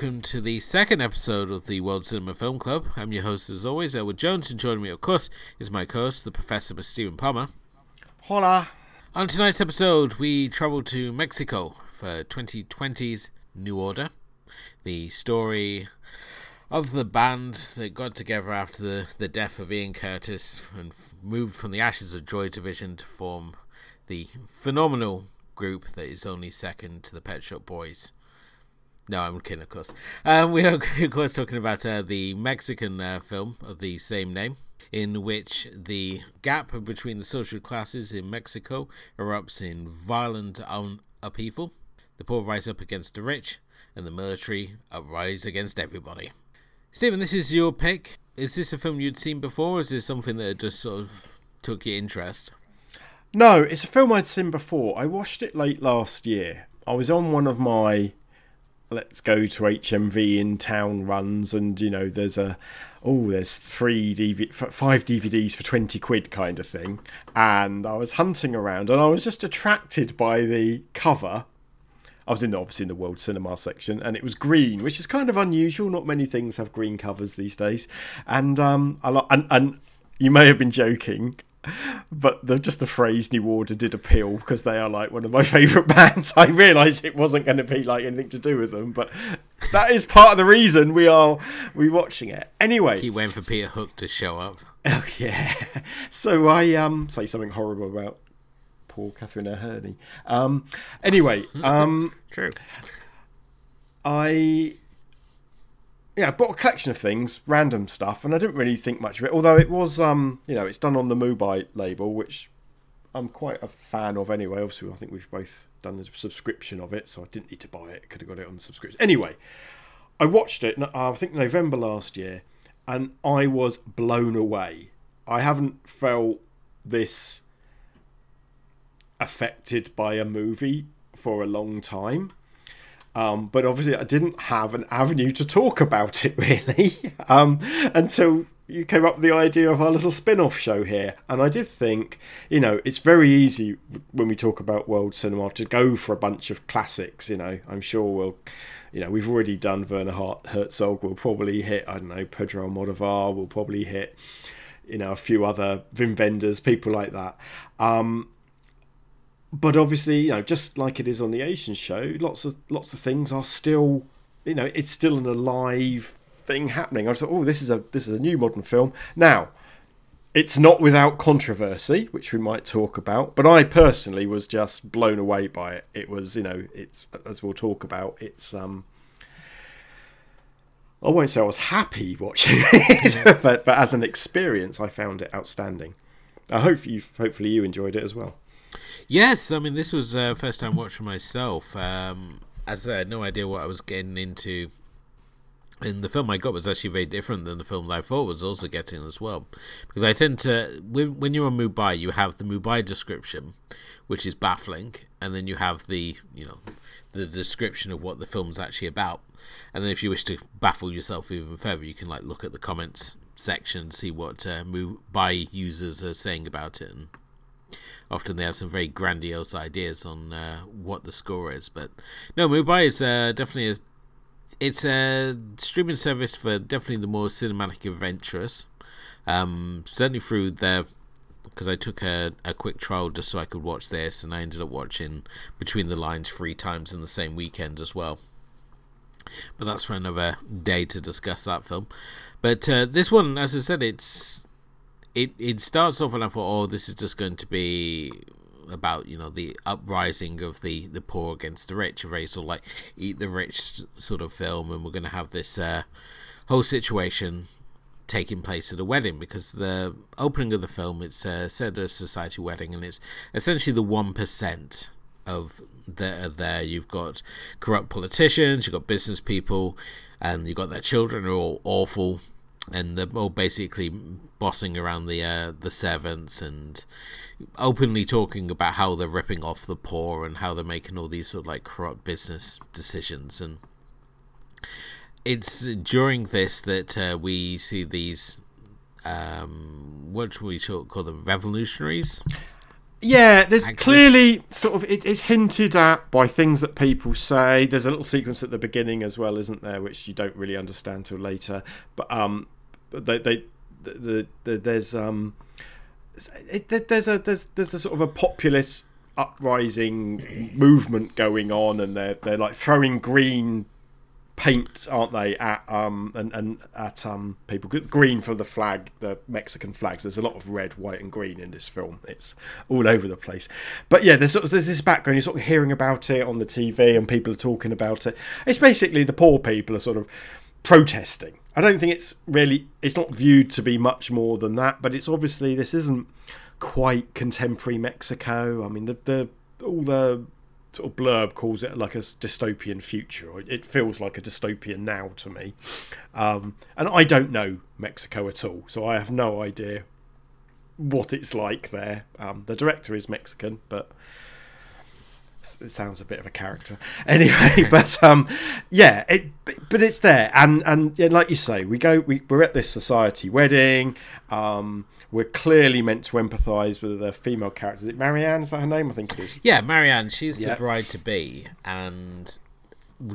Welcome to the second episode of the World Cinema Film Club. I'm your host as always, Elwood Jones, and joining me, of course, is my co-host, the Professor, Mr. Stephen Palmer. Hola. On tonight's episode, we travel to Mexico for 2020's New Order, the story of the band that got together after the, the death of Ian Curtis and moved from the ashes of Joy Division to form the phenomenal group that is only second to the Pet Shop Boys. No, I'm kidding, of course. Um, we are, of course, talking about uh, the Mexican uh, film of the same name, in which the gap between the social classes in Mexico erupts in violent un- upheaval. The poor rise up against the rich, and the military uprise against everybody. Stephen, this is your pick. Is this a film you'd seen before, or is this something that just sort of took your interest? No, it's a film I'd seen before. I watched it late last year. I was on one of my let's go to HMV in town runs, and you know, there's a oh, there's three DVD, five DVDs for twenty quid kind of thing. And I was hunting around, and I was just attracted by the cover. I was in the, obviously in the World Cinema section, and it was green, which is kind of unusual. Not many things have green covers these days, and um, I and and you may have been joking but the, just the phrase New Order did appeal because they are like one of my favourite bands. I realised it wasn't going to be like anything to do with them, but that is part of the reason we are we watching it anyway. Keep waiting for Peter Hook to show up. Oh yeah. So I um say something horrible about poor Catherine O'Herney. Um. Anyway. Um. True. I yeah, I bought a collection of things, random stuff, and I didn't really think much of it. Although it was, um, you know, it's done on the Mubi label, which I'm quite a fan of anyway. Obviously, I think we've both done the subscription of it, so I didn't need to buy it. Could have got it on the subscription. Anyway, I watched it. Uh, I think November last year, and I was blown away. I haven't felt this affected by a movie for a long time. Um, but obviously, I didn't have an avenue to talk about it really um, until you came up with the idea of our little spin off show here. And I did think, you know, it's very easy when we talk about world cinema to go for a bunch of classics. You know, I'm sure we'll, you know, we've already done Werner Herzog, we'll probably hit, I don't know, Pedro Almodovar, we'll probably hit, you know, a few other Wim Wenders, people like that. Um, but obviously, you know, just like it is on the Asian show, lots of lots of things are still, you know, it's still an alive thing happening. I thought, oh, this is a this is a new modern film. Now, it's not without controversy, which we might talk about. But I personally was just blown away by it. It was, you know, it's as we'll talk about. It's um. I won't say I was happy watching it, but, but as an experience, I found it outstanding. I hope you, hopefully, you enjoyed it as well. Yes, I mean this was uh, first time watch for myself. Um, as I had no idea what I was getting into. And the film I got was actually very different than the film that I thought was also getting as well, because I tend to when you're on Mubi, you have the Mubi description, which is baffling, and then you have the you know the description of what the film's actually about, and then if you wish to baffle yourself even further, you can like look at the comments section, see what uh, Mubi users are saying about it, and often they have some very grandiose ideas on uh, what the score is. But no, Mubi is uh, definitely a, it's a streaming service for definitely the more cinematic adventurous. Um, certainly through their because I took a, a quick trial just so I could watch this, and I ended up watching Between the Lines three times in the same weekend as well. But that's for another day to discuss that film. But uh, this one, as I said, it's it it starts off and I thought, oh, this is just going to be about you know the uprising of the the poor against the rich, a very sort of like eat the rich sort of film, and we're going to have this uh, whole situation taking place at a wedding because the opening of the film it's uh, said a society wedding and it's essentially the one percent of the there. You've got corrupt politicians, you've got business people, and you've got their children who are all awful and they're all basically bossing around the uh, the servants and openly talking about how they're ripping off the poor and how they're making all these sort of like corrupt business decisions and it's during this that uh, we see these um, what we call them revolutionaries Yeah, there's Activists. clearly sort of it, it's hinted at by things that people say. There's a little sequence at the beginning as well, isn't there, which you don't really understand till later. But um, they they the, the, the there's um, it, there's a there's there's a sort of a populist uprising movement going on, and they're they're like throwing green paint, aren't they? At um and, and at um people green for the flag, the Mexican flags. There's a lot of red, white, and green in this film. It's all over the place. But yeah, there's sort of there's this background. You're sort of hearing about it on the TV, and people are talking about it. It's basically the poor people are sort of protesting. I don't think it's really it's not viewed to be much more than that, but it's obviously this isn't quite contemporary Mexico. I mean the the all the sort of blurb calls it like a dystopian future. It feels like a dystopian now to me. Um, and I don't know Mexico at all, so I have no idea what it's like there. Um, the director is Mexican, but it sounds a bit of a character anyway but um yeah it but it's there and and yeah, like you say we go we, we're at this society wedding um we're clearly meant to empathise with the female character. Is it Marianne? Is that her name? I think it is. Yeah, Marianne. She's Yeah. the bride to be, and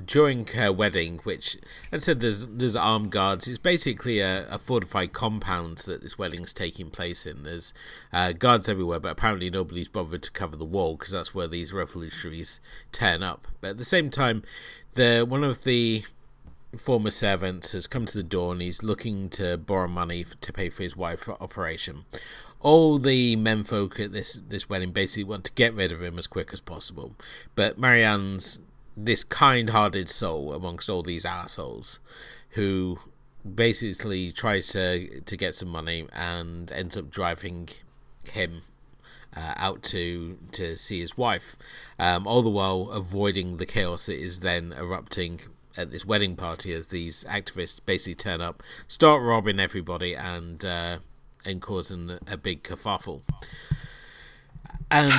during her wedding, which I said, there's there's armed guards. It's basically a, a fortified compound that this wedding's taking place in. There's uh, guards everywhere, but apparently nobody's bothered to cover the wall because that's where these revolutionaries turn up. But at the same time, the one of the former servants has come to the door and he's looking to borrow money f- to pay for his wife for operation. All the menfolk at this this wedding basically want to get rid of him as quick as possible, but Marianne's this kind-hearted soul amongst all these assholes, who basically tries to to get some money and ends up driving him uh, out to to see his wife, um, all the while avoiding the chaos that is then erupting at this wedding party as these activists basically turn up, start robbing everybody, and uh, and causing a big kerfuffle. And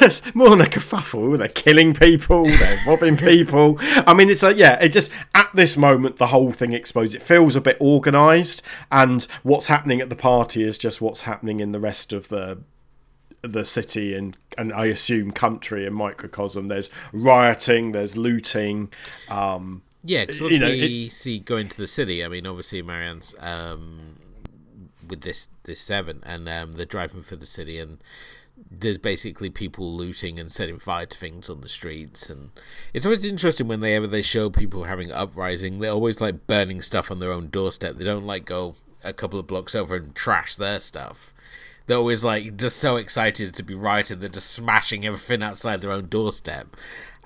There's more than a kerfuffle. They're killing people. They're robbing people. I mean, it's like, yeah. It just at this moment the whole thing explodes. It feels a bit organised, and what's happening at the party is just what's happening in the rest of the the city and and I assume country and microcosm. There's rioting. There's looting. Um, Yeah, because You know, we see going to the city, I mean, obviously Marianne's um, with this this seven, and um, they're driving for the city, and there's basically people looting and setting fire to things on the streets, and it's always interesting ever they show people having uprising. They're always like burning stuff on their own doorstep. They don't like go a couple of blocks over and trash their stuff. They're always like just so excited to be rioting. They're just smashing everything outside their own doorstep.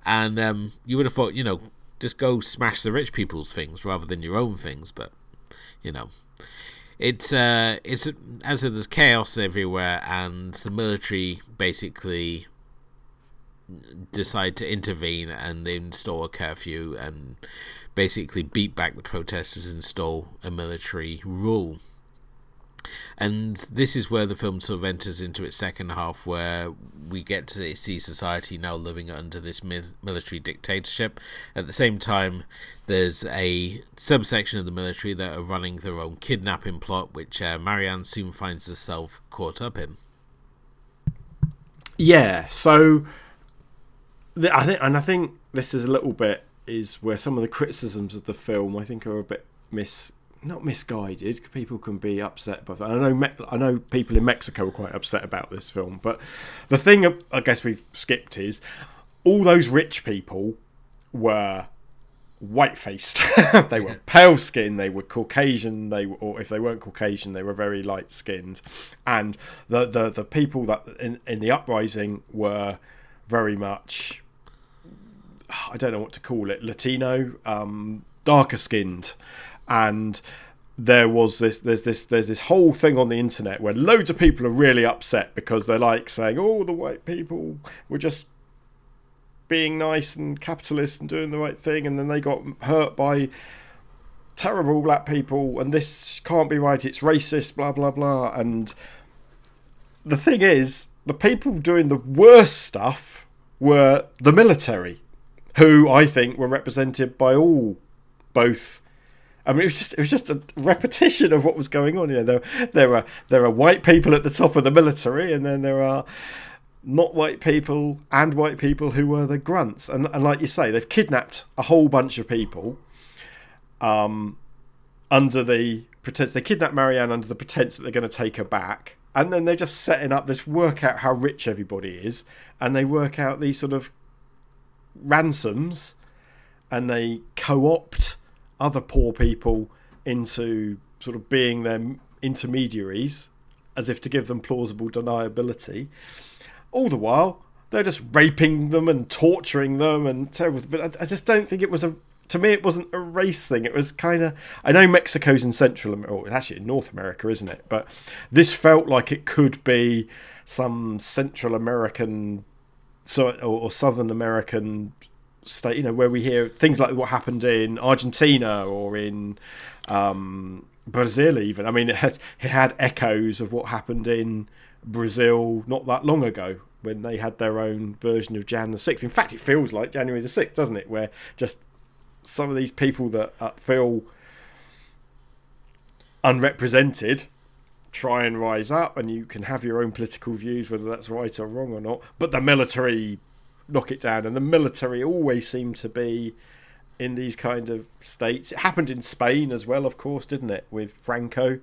And um, you would have thought, you know, just go smash the rich people's things rather than your own things. But you know, it's uh, it's as I said, there's chaos everywhere, and the military basically decide to intervene and they install a curfew and basically beat back the protesters, and install a military rule. And this is where the film sort of enters into its second half, where we get to see society now living under this mi- military dictatorship. At the same time, there's a subsection of the military that are running their own kidnapping plot, which uh, Marianne soon finds herself caught up in. Yeah, so the, I think, and I think this is a little bit is where some of the criticisms of the film I think are a bit mis not misguided. People can be upset by that. I know Me- I know people in Mexico are quite upset about this film, but the thing I guess we've skipped is all those rich people were white faced. they were pale skinned, they were Caucasian, they were, or if they weren't Caucasian, they were very light skinned. And the, the, the people that in, in the uprising were very much I don't know what to call it, Latino, um, darker skinned. And there was this there's this there's this whole thing on the internet where loads of people are really upset because they're like saying, Oh, the white people were just being nice and capitalist and doing the right thing, and then they got hurt by terrible black people, and this can't be right. It's racist, blah blah blah. And the thing is, the people doing the worst stuff were the military, who I think were represented by all, both. I mean, it was just it was just a repetition of what was going on. You know, there there are there are white people at the top of the military, and then there are not white people and white people who were the grunts. And, and like you say, they've kidnapped a whole bunch of people um, under the pretense they kidnap Marianne under the pretense that they're going to take her back. And then they're just setting up this work out how rich everybody is, and they work out these sort of ransoms, and they co-opt other poor people into sort of being their intermediaries, as if to give them plausible deniability. All the while, they're just raping them and torturing them and terrible. But I, I just don't think it was a to me, it wasn't a race thing. It was kind of. I know Mexico's in Central America, or actually in North America, isn't it? But this felt like it could be some Central American, so or, Southern American state. You know, where we hear things like what happened in Argentina or in um, Brazil. Even I mean, it had it had echoes of what happened in Brazil not that long ago when they had their own version of Jan the Sixth. In fact, it feels like January the Sixth, doesn't it? Where just some of these people that feel unrepresented try and rise up, and you can have your own political views, whether that's right or wrong or not. But the military knock it down, and the military always seem to be in these kind of states. It happened in Spain as well, of course, didn't it, with Franco?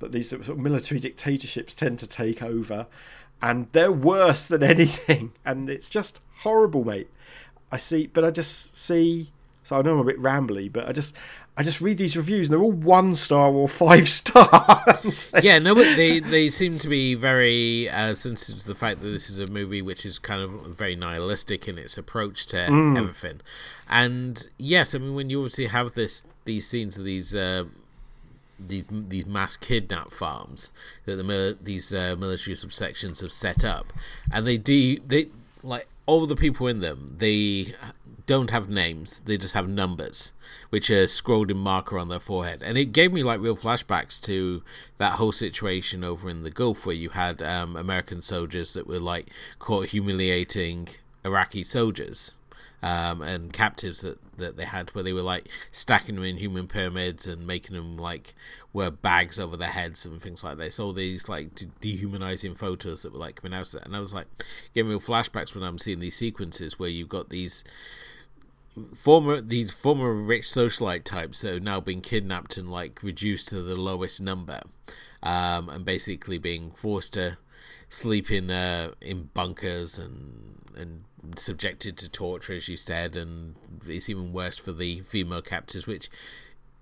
That these sort of military dictatorships tend to take over, and they're worse than anything, and it's just horrible, mate. I see, but I just see so I know I'm a bit rambly, but I just I just read these reviews and they're all one star or five stars. yeah, no, but they they seem to be very uh, sensitive to the fact that this is a movie which is kind of very nihilistic in its approach to mm. everything. And yes, I mean when you obviously have this these scenes of these. Uh, these, these mass kidnap farms that the these uh, military subsections have set up, and they do they like all the people in them. They don't have names; they just have numbers, which are scrolled in marker on their forehead. And it gave me like real flashbacks to that whole situation over in the Gulf, where you had um, American soldiers that were like caught humiliating Iraqi soldiers um, and captives that, that they had where they were like stacking them in human pyramids and making them like wear bags over their heads and things like this. All these like de- dehumanizing photos that were like coming out of it. And I was like getting real flashbacks when I'm seeing these sequences where you've got these former these former rich socialite types that have now been kidnapped and like reduced to the lowest number um, and basically being forced to sleep in uh, in bunkers and and subjected to torture, as you said, and it's even worse for the female captors, which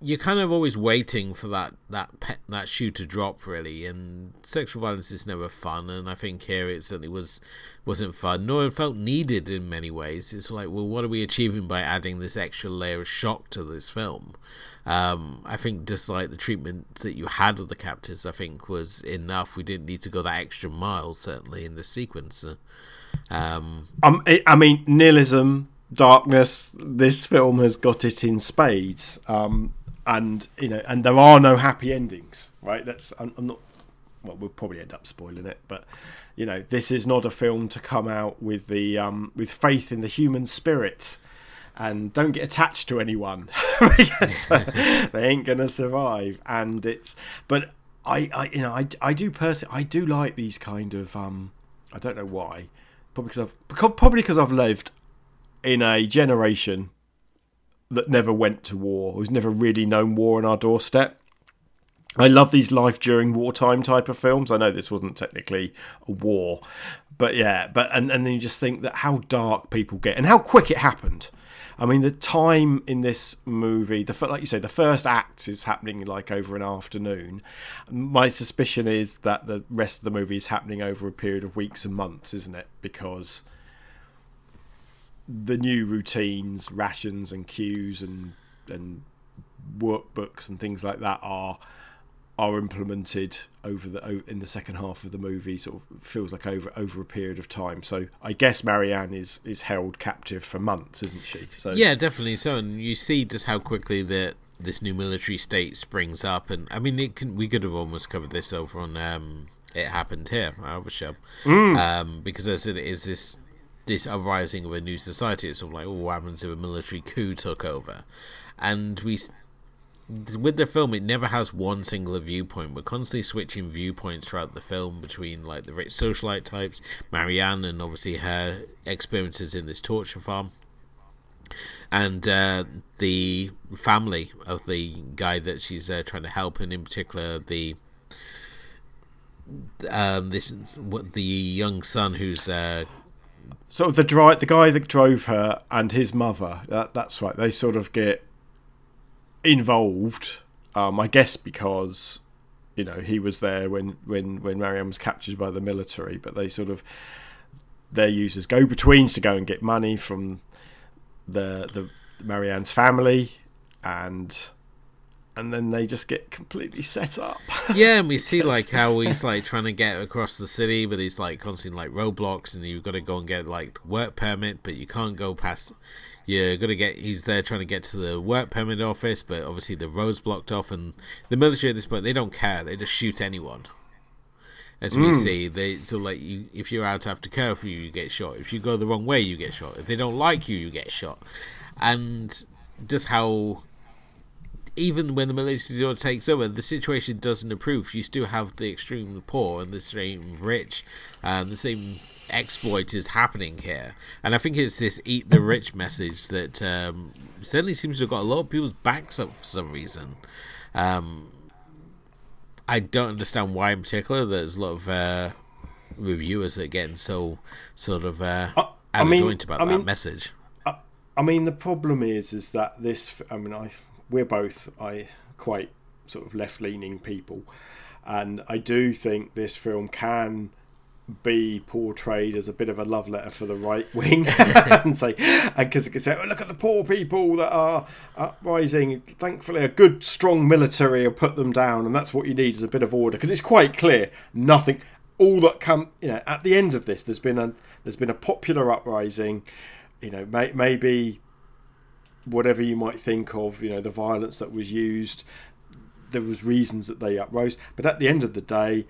you're kind of always waiting for that that pe- that shoe to drop really and sexual violence is never fun and i think here it certainly was wasn't fun nor it felt needed in many ways. It's like well what are we achieving by adding this extra layer of shock to this film? Um, i think just like the treatment that you had of the captors i think was enough. We didn't need to go that extra mile certainly in the sequence um, um i mean nihilism darkness this film has got it in spades um and you know, and there are no happy endings, right? That's I'm, I'm not. Well, we'll probably end up spoiling it, but you know, this is not a film to come out with the um, with faith in the human spirit and don't get attached to anyone because they ain't gonna survive. And it's, but I, I, you know, I, I do personally, I do like these kind of, um, I don't know why, probably because I've, probably because I've lived in a generation that never went to war, who's never really known war on our doorstep. I love these life during wartime type of films. I know this wasn't technically a war, but yeah, but and, and then you just think that how dark people get and how quick it happened. I mean, the time in this movie, the like you say, the first act is happening like over an afternoon. My suspicion is that the rest of the movie is happening over a period of weeks and months, isn't it? Because the new routines, rations, and cues, and and workbooks and things like that are are implemented over the in the second half of the movie. Sort of feels like over over a period of time. So I guess Marianne is is held captive for months, isn't she? So yeah, definitely. So and you see just how quickly that this new military state springs up, and I mean, it can, we could have almost covered this over on. Um, it happened here, our show, mm. um, because as it is this this uprising of a new society. It's sort of like, oh, what happens if a military coup took over? And we with the film, it never has one singular viewpoint. We're constantly switching viewpoints throughout the film between like the rich socialite types, Marianne, and obviously her experiences in this torture farm, and uh, the family of the guy that she's uh, trying to help, and in particular the um, this what the young son who's uh, of the dri- the guy that drove her and his mother. That that's right. They sort of get involved. Um, I guess because you know he was there when when when Marianne was captured by the military, but they sort of they're used as go-betweens to go and get money from the the Marianne's family, and and then they just get completely set up. Yeah, and we see like how he's like trying to get across the city, but he's like constantly like roadblocks, and you've got to go and get like work permit, but you can't go past. You're gonna get. He's there trying to get to the work permit office, but obviously the road's blocked off, and the military at this point they don't care. They just shoot anyone. As we mm. see, they so like you, if you're out after curfew, you get shot. If you go the wrong way, you get shot. If they don't like you, you get shot. And just how even when the military takes over, the situation doesn't improve. You still have the extreme poor and the extreme rich, and the same exploit is happening here. And I think it's this "eat the rich" message that um, certainly seems to have got a lot of people's backs up for some reason. Um, I don't understand why, in particular. There's a lot of uh, reviewers that are getting so sort of uh, uh, I mean, about I that mean, message. I, I mean, the problem is, is that this. I mean, I we're both I quite sort of left leaning people, and I do think this film can be portrayed as a bit of a love letter for the right wing and say because it can say oh, look at the poor people that are uprising. Thankfully a good strong military will put them down and that's what you need is a bit of order because it's quite clear nothing all that come you know at the end of this there's been a there's been a popular uprising you know may, maybe whatever you might think of, you know, the violence that was used, there was reasons that they uprose. But at the end of the day,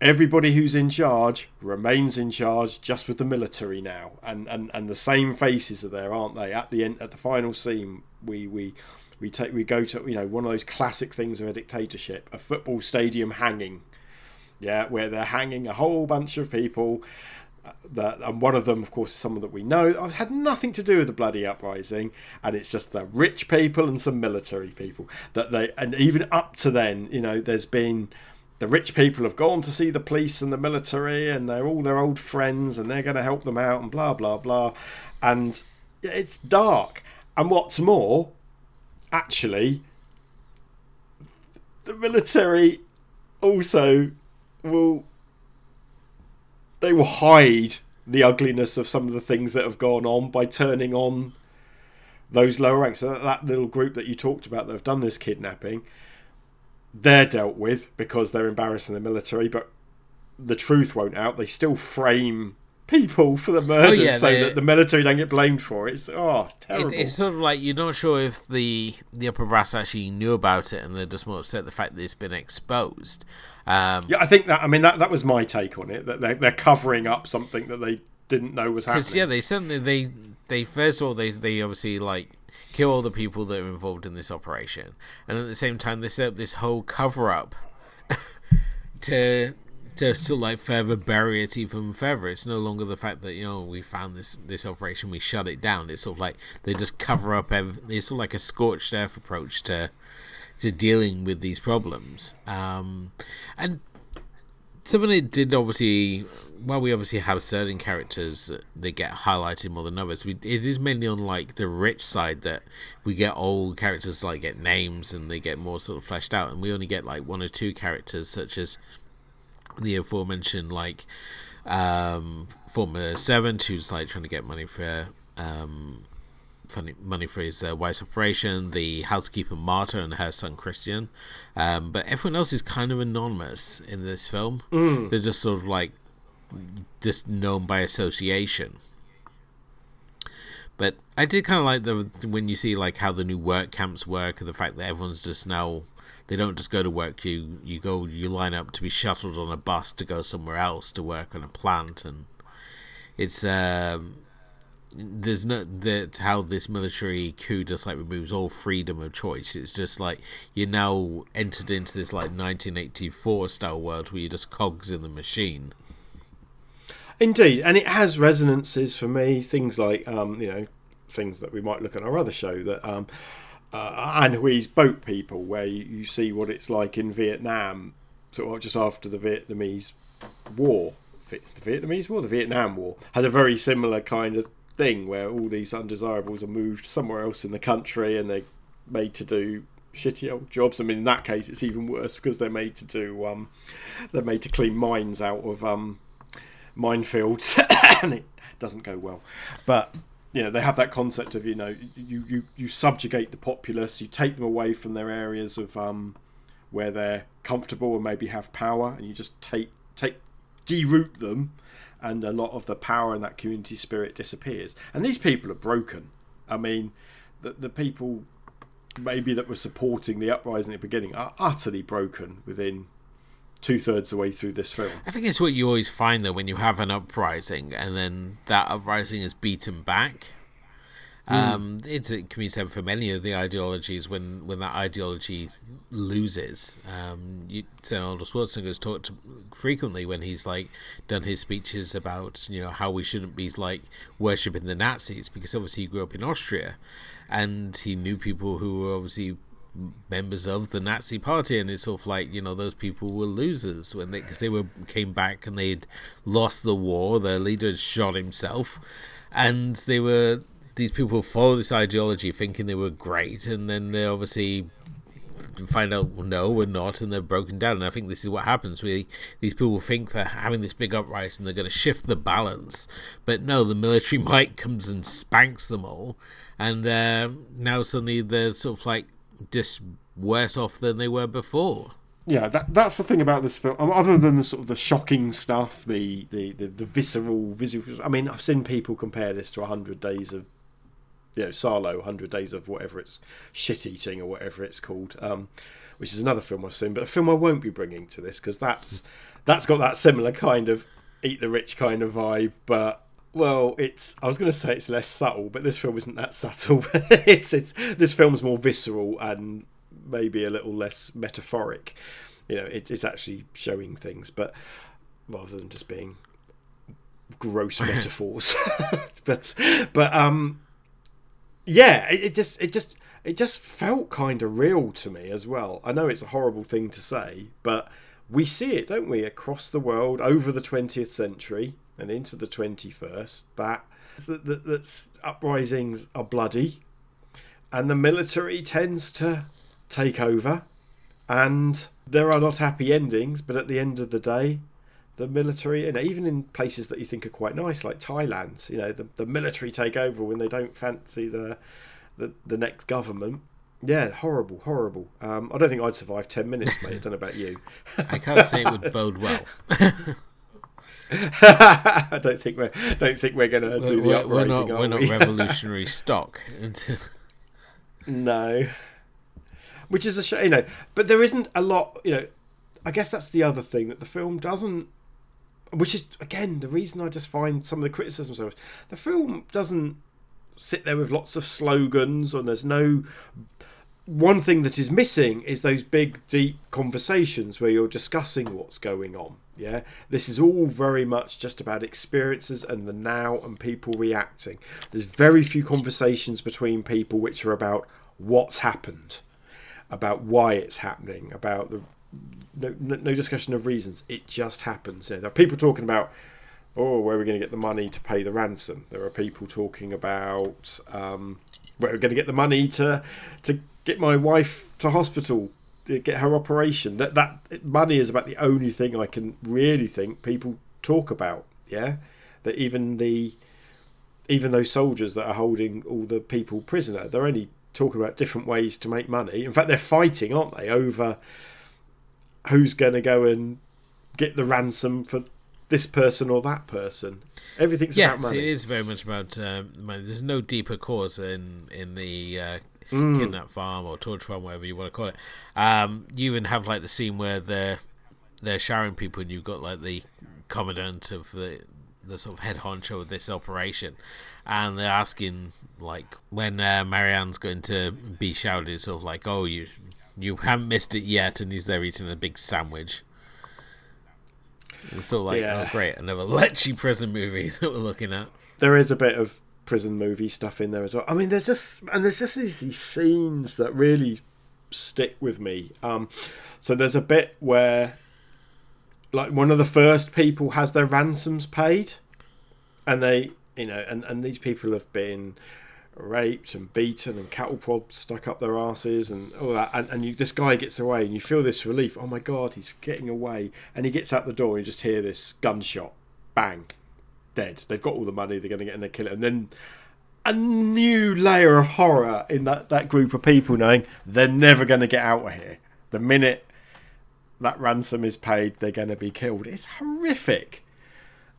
everybody who's in charge remains in charge just with the military now. And and and the same faces are there aren't they? At the end at the final scene we we we take we go to you know one of those classic things of a dictatorship a football stadium hanging. Yeah where they're hanging a whole bunch of people that and one of them of course is someone that we know. I've had nothing to do with the bloody uprising and it's just the rich people and some military people that they and even up to then you know there's been the rich people have gone to see the police and the military and they're all their old friends and they're going to help them out and blah blah blah. And it's dark. And what's more actually the military also will they will hide the ugliness of some of the things that have gone on by turning on those lower ranks. So that little group that you talked about that have done this kidnapping, they're dealt with because they're embarrassing the military, but the truth won't out. They still frame people for the murders oh, yeah, so that the military don't get blamed for it. It's oh terrible. It, it's sort of like you're not sure if the the upper brass actually knew about it and they're just more upset the fact that it's been exposed. Um, yeah, I think that. I mean, that that was my take on it. That they're, they're covering up something that they didn't know was happening. yeah, they certainly they they first of all they they obviously like kill all the people that are involved in this operation, and at the same time they set up this whole cover up to to of like further bury it even further. It's no longer the fact that you know we found this this operation, we shut it down. It's sort of like they just cover up. Every, it's sort of like a scorched earth approach to to dealing with these problems. Um, and something it did obviously. Well, we obviously have certain characters that they get highlighted more than others. We, it is mainly on like the rich side that we get old characters like get names and they get more sort of fleshed out, and we only get like one or two characters such as the aforementioned like um, former servant who's like trying to get money for um, funny money for his uh, wife's operation, the housekeeper Marta and her son Christian, um, but everyone else is kind of anonymous in this film. Mm. They're just sort of like just known by association. But I did kind of like the when you see like how the new work camps work the fact that everyone's just now they don't just go to work. You you go you line up to be shuttled on a bus to go somewhere else to work on a plant, and it's um, there's no that how this military coup just like removes all freedom of choice. It's just like you're now entered into this like 1984 style world where you're just cogs in the machine. Indeed, and it has resonances for me. Things like um, you know things that we might look at our other show that um, uh, Ann Hui's Boat People, where you, you see what it's like in Vietnam, sort of just after the Vietnamese War. The Vietnamese War, the Vietnam War, has a very similar kind of thing where all these undesirables are moved somewhere else in the country and they're made to do shitty old jobs. I mean, in that case, it's even worse because they're made to do um, they're made to clean mines out of um, minefields, and it doesn't go well. But you know, they have that concept of you know, you you you subjugate the populace, you take them away from their areas of um, where they're comfortable and maybe have power, and you just take take deroot them and a lot of the power and that community spirit disappears. And these people are broken. I mean, the, the people maybe that were supporting the uprising at the beginning are utterly broken within two thirds the way through this film. I think it's what you always find though when you have an uprising and then that uprising is beaten back. Mm. Um, it's it can be said for many of the ideologies when when that ideology loses. Um, you, Arnold Schwarzenegger has talked frequently when he's like done his speeches about you know how we shouldn't be like worshiping the Nazis because obviously he grew up in Austria, and he knew people who were obviously members of the Nazi party, and it's sort of like you know those people were losers when they because they were came back and they'd lost the war. Their leader had shot himself, and they were these people follow this ideology thinking they were great, and then they obviously find out well, no, we're not, and they're broken down. And I think this is what happens. We these people think they're having this big uprising, they're going to shift the balance, but no, the military might comes and spanks them all, and uh, now suddenly they're sort of like just worse off than they were before yeah, that that's the thing about this film. Um, other than the sort of the shocking stuff, the the the, the visceral visual. I mean, I've seen people compare this to hundred days of you know Salo, Hundred Days of whatever it's shit eating or whatever it's called, um, which is another film I've seen, but a film I won't be bringing to this because that's that's got that similar kind of eat the rich kind of vibe, but well, it's I was going to say it's less subtle, but this film isn't that subtle. it's it's this film's more visceral and maybe a little less metaphoric. You know, it, it's actually showing things, but rather than just being gross metaphors. but but um yeah, it, it just it just it just felt kind of real to me as well. I know it's a horrible thing to say, but we see it, don't we, across the world over the 20th century and into the 21st. That that, that that's uprisings are bloody, and the military tends to take over, and there are not happy endings. But at the end of the day, the military, and even in places that you think are quite nice, like Thailand, you know, the, the military take over when they don't fancy the the, the next government. Yeah, horrible, horrible. Um, I don't think I'd survive ten minutes, mate. I don't know about you. I can't say it would bode well. I don't think we're don't think we're going to do the uprising. We're not, we're not revolutionary stock. no, which is a shame, you know. But there isn't a lot, you know. I guess that's the other thing that the film doesn't which is again the reason I just find some of the criticism so much. The film doesn't sit there with lots of slogans, and there's no. One thing that is missing is those big, deep conversations where you're discussing what's going on. Yeah, this is all very much just about experiences and the now and people reacting. There's very few conversations between people which are about what's happened, about why it's happening, about the no, no discussion of reasons. It just happens. You know, there are people talking about, oh, where are we going to get the money to pay the ransom? There are people talking about um, where we're going to get the money to to get my wife to hospital to get her operation. That that money is about the only thing I can really think people talk about. Yeah, that even the even those soldiers that are holding all the people prisoner, they're only talking about different ways to make money. In fact, they're fighting, aren't they, over who's going to go and get the ransom for this person or that person. Everything's yes, about money. Yes, it is very much about uh, money. There's no deeper cause in in the uh, mm. kidnap farm or torture farm, whatever you want to call it. Um, you even have like the scene where they're they're showering people, and you've got like the commandant of the the sort of head honcho of this operation, and they're asking like when uh, Marianne's going to be shouted, sort of like, "Oh, you you haven't missed it yet," and he's there eating a big sandwich. It's sort of like, Yeah. oh great, another lechy prison movie that we're looking at. there is a bit of prison movie stuff in there as well. I mean, there's just and there's just these, these scenes that really stick with me. Um, so there's a bit where, like, one of the first people has their ransoms paid, and they, you know, and and these people have been raped and beaten and cattle prods stuck up their asses and all that and, and you, this guy gets away and you feel this relief oh my god he's getting away and he gets out the door and you just hear this gunshot bang dead. They've got all the money. They're going to get in there, kill it, and then a new layer of horror in that that group of people, knowing they're never going to get out of here. The minute that ransom is paid, they're going to be killed. It's horrific,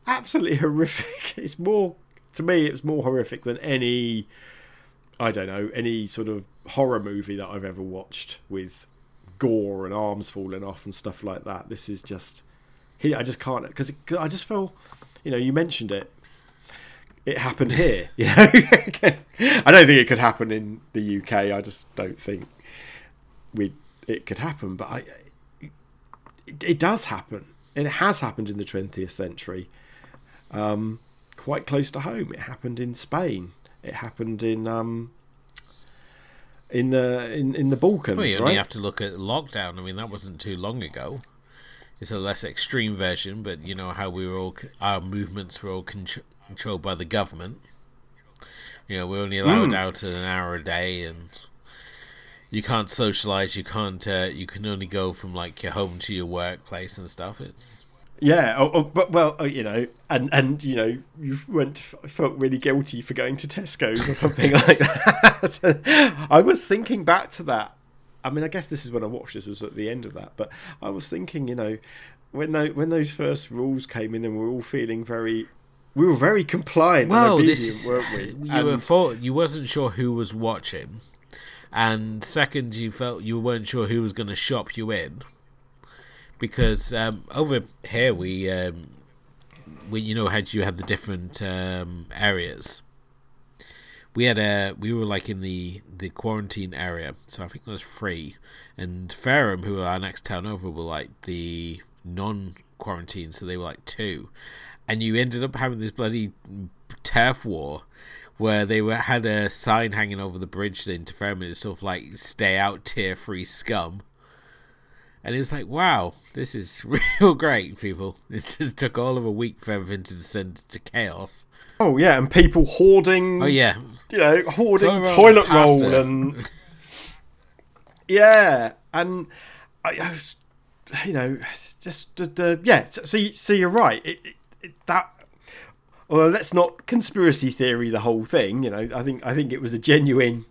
absolutely horrific. It's more to me. It's more horrific than any. I don't know any sort of horror movie that I've ever watched with gore and arms falling off and stuff like that. This is just. I just can't because I just feel you know, you mentioned it. It happened here. You know, I don't think it could happen in the UK. I just don't think we it could happen. But I, it, it does happen. It has happened in the twentieth century. Um, quite close to home. It happened in Spain. It happened in um, in the in, in the Balkans. Well, you right? have to look at lockdown. I mean, that wasn't too long ago. It's a less extreme version, but you know how we were all our movements were all contr- controlled by the government. You know, we're only allowed Mm. out an hour a day, and you can't socialize. You can't. Uh, you can only go from like your home to your workplace and stuff. It's Yeah, oh, oh, but well, oh, you know, and and you know, you went felt really guilty for going to Tesco's or something like that. I was thinking back to that. I mean, I guess this is when I watched this was at the end of that, but I was thinking, you know, when tho- when those first rules came in and we were all feeling very, we were very compliant and obedient, this weren't we? you were And- thought you wasn't sure who was watching, and second, you felt you weren't sure who was going to shop you in, because um, over here we um, we you know had you had the different um, areas. We had a we were like in the the quarantine area, so I think that was free, and Fareham, who were our next town over, were like the non quarantine, so they were like two, and you ended up having this bloody turf war where they were had a sign hanging over the bridge into Fairmont, it's sort of like "Stay out, tier free scum." And it's like, wow, this is real great, people. It just took all of a week for everything to descend to chaos. oh yeah, and people hoarding, Oh yeah, you know, hoarding Toilet roll and yeah, and I, I was, you know, just the, the yeah. So, so, you, so you're right. It, it, it, that. Although let's not conspiracy theory the whole thing. You know, I think I think it was a genuine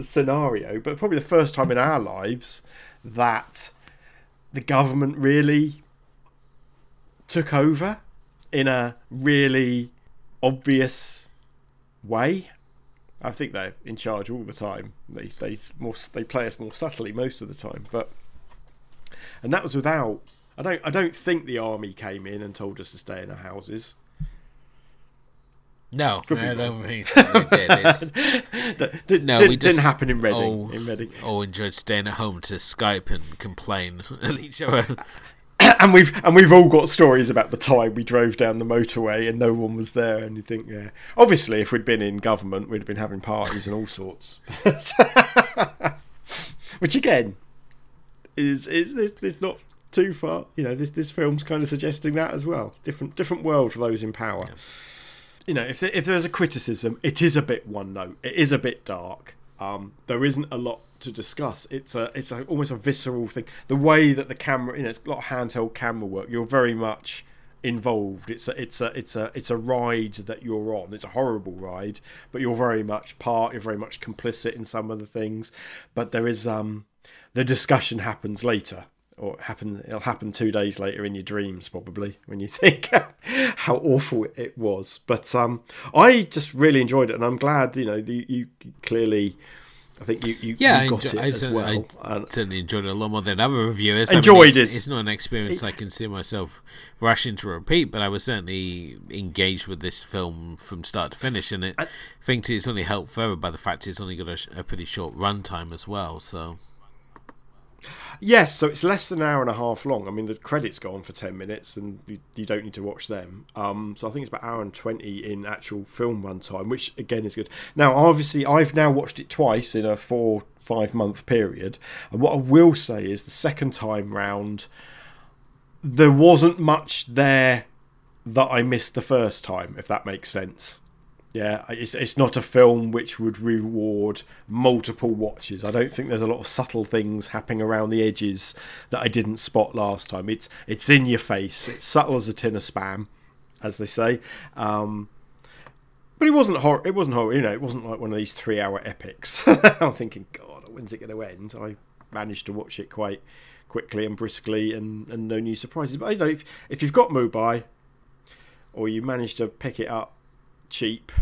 scenario, but probably the first time in our lives that the government really took over in a really obvious way. I think they're in charge all the time. They they more they play us more subtly most of the time, but and that was without. I don't I don't think the army came in and told us to stay in our houses. no, Could be I don't think did. It's, did, No, didn't, we just- didn't happen in Reading. oh, in Reading, oh, enjoyed staying at home to Skype and complain at each other. And we've and we've all got stories about the time we drove down the motorway and no one was there, and you think, yeah, obviously, if we'd been in government, we'd have been having parties and all sorts. Which again is is this this not too far? You know, this this film's kind of suggesting that as well. Different different world for those in power. You know, if if there's a criticism, it is a bit one note. It is a bit dark. Um, there isn't a lot to discuss. It's a it's a, almost a visceral thing. The way that the camera, you know, it's a lot of handheld camera work. You're very much involved. It's a it's a it's a it's a ride that you're on. It's a horrible ride, but you're very much part. You're very much complicit in some of the things. But there is um the discussion happens later. Or happen, it'll happen two days later in your dreams, probably when you think how awful it was. But um, I just really enjoyed it, and I'm glad you know the, you clearly I think you you, Yeah, you got enjoy, it I, as well. I And- certainly enjoyed it a lot more than other reviewers. I mean, Enjoyed it's, it. It's not an experience I can see myself rushing to repeat, but I was certainly engaged with this film from start to finish, and it, I think it's only helped further by the fact it's only got a, a pretty short run time as well. So Yes, so it's less than an hour and a half long. I mean, the credits go on for 10 minutes and you, you don't need to watch them. Um, so I think it's about hour and 20 in actual film runtime, which again is good. Now, obviously, I've now watched it twice in a four, five month period. And what I will say is the second time round, there wasn't much there that I missed the first time, if that makes sense. Yeah, it's, it's not a film which would reward multiple watches. I don't think there's a lot of subtle things happening around the edges that I didn't spot last time. It's it's in your face. It's subtle as a tin of spam, as they say. Um, but it wasn't horror. It wasn't horror. You know, it wasn't like one of these three-hour epics. I'm thinking, God, when's it going to end? I managed to watch it quite quickly and briskly, and, and no new surprises. But you know, if if you've got MUBI, or you manage to pick it up cheap,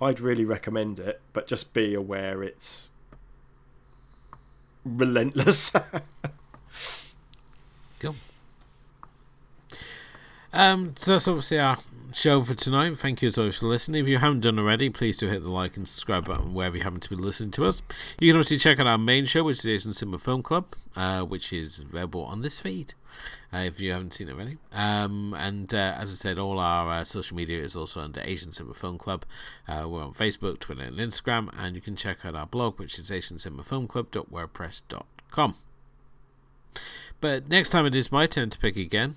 I'd really recommend it, but just be aware it's relentless. Cool. Um, so that's obviously our show for tonight. Thank you as always for listening. If you haven't done already, please do hit the like and subscribe button wherever you happen to be listening to us. You can obviously check out our main show, which is the Asian Cinema Film Club, uh, which is available on this feed. Uh, if you haven't seen it already. Um, and uh, as I said, all our uh, social media is also under Asian Cinema Film Club. Uh, we're on Facebook, Twitter, and Instagram, and you can check out our blog, which is asiancinemafilmclub.wordpress.com. But next time it is my turn to pick again,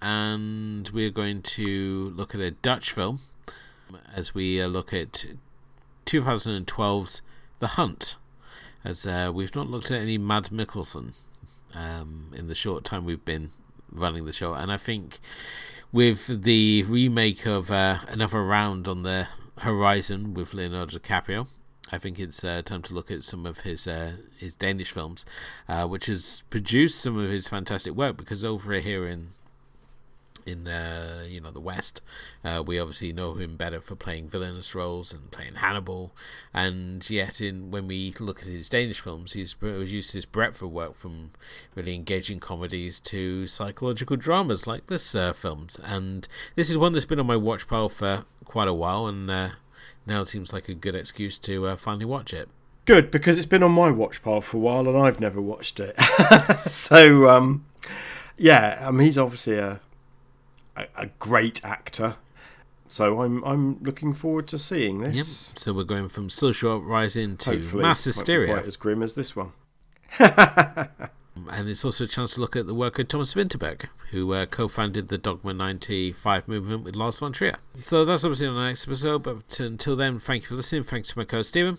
and we're going to look at a Dutch film as we uh, look at 2012's The Hunt, as uh, we've not looked at any Mads Mikkelsen um, in the short time we've been running the show, and I think with the remake of uh, Another Round on the horizon with Leonardo DiCaprio, I think it's uh, time to look at some of his uh, his Danish films, uh, which has produced some of his fantastic work. Because over here in in the you know the West, uh, we obviously know him better for playing villainous roles and playing Hannibal, and yet in when we look at his Danish films, he's produced his breadth of work from really engaging comedies to psychological dramas like this uh, films, and this is one that's been on my watch pile for quite a while, and uh, now it seems like a good excuse to uh, finally watch it. Good, because it's been on my watch pile for a while and I've never watched it. so, um, yeah, I mean, he's obviously a, a, a great actor. So I'm I'm looking forward to seeing this. Yep. So we're going from social uprising to Hopefully, mass it won't be hysteria, quite as grim as this one. and it's also a chance to look at the work of Thomas Vinterberg, who uh, co-founded the Dogma 95 movement with Lars von Trier. So that's obviously on the next episode, but until then, thank you for listening. Thanks to my co Stephen,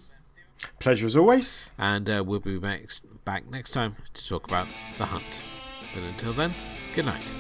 Pleasure as always. and uh, we'll be back, back next time to talk about The Hunt. But until then, good night.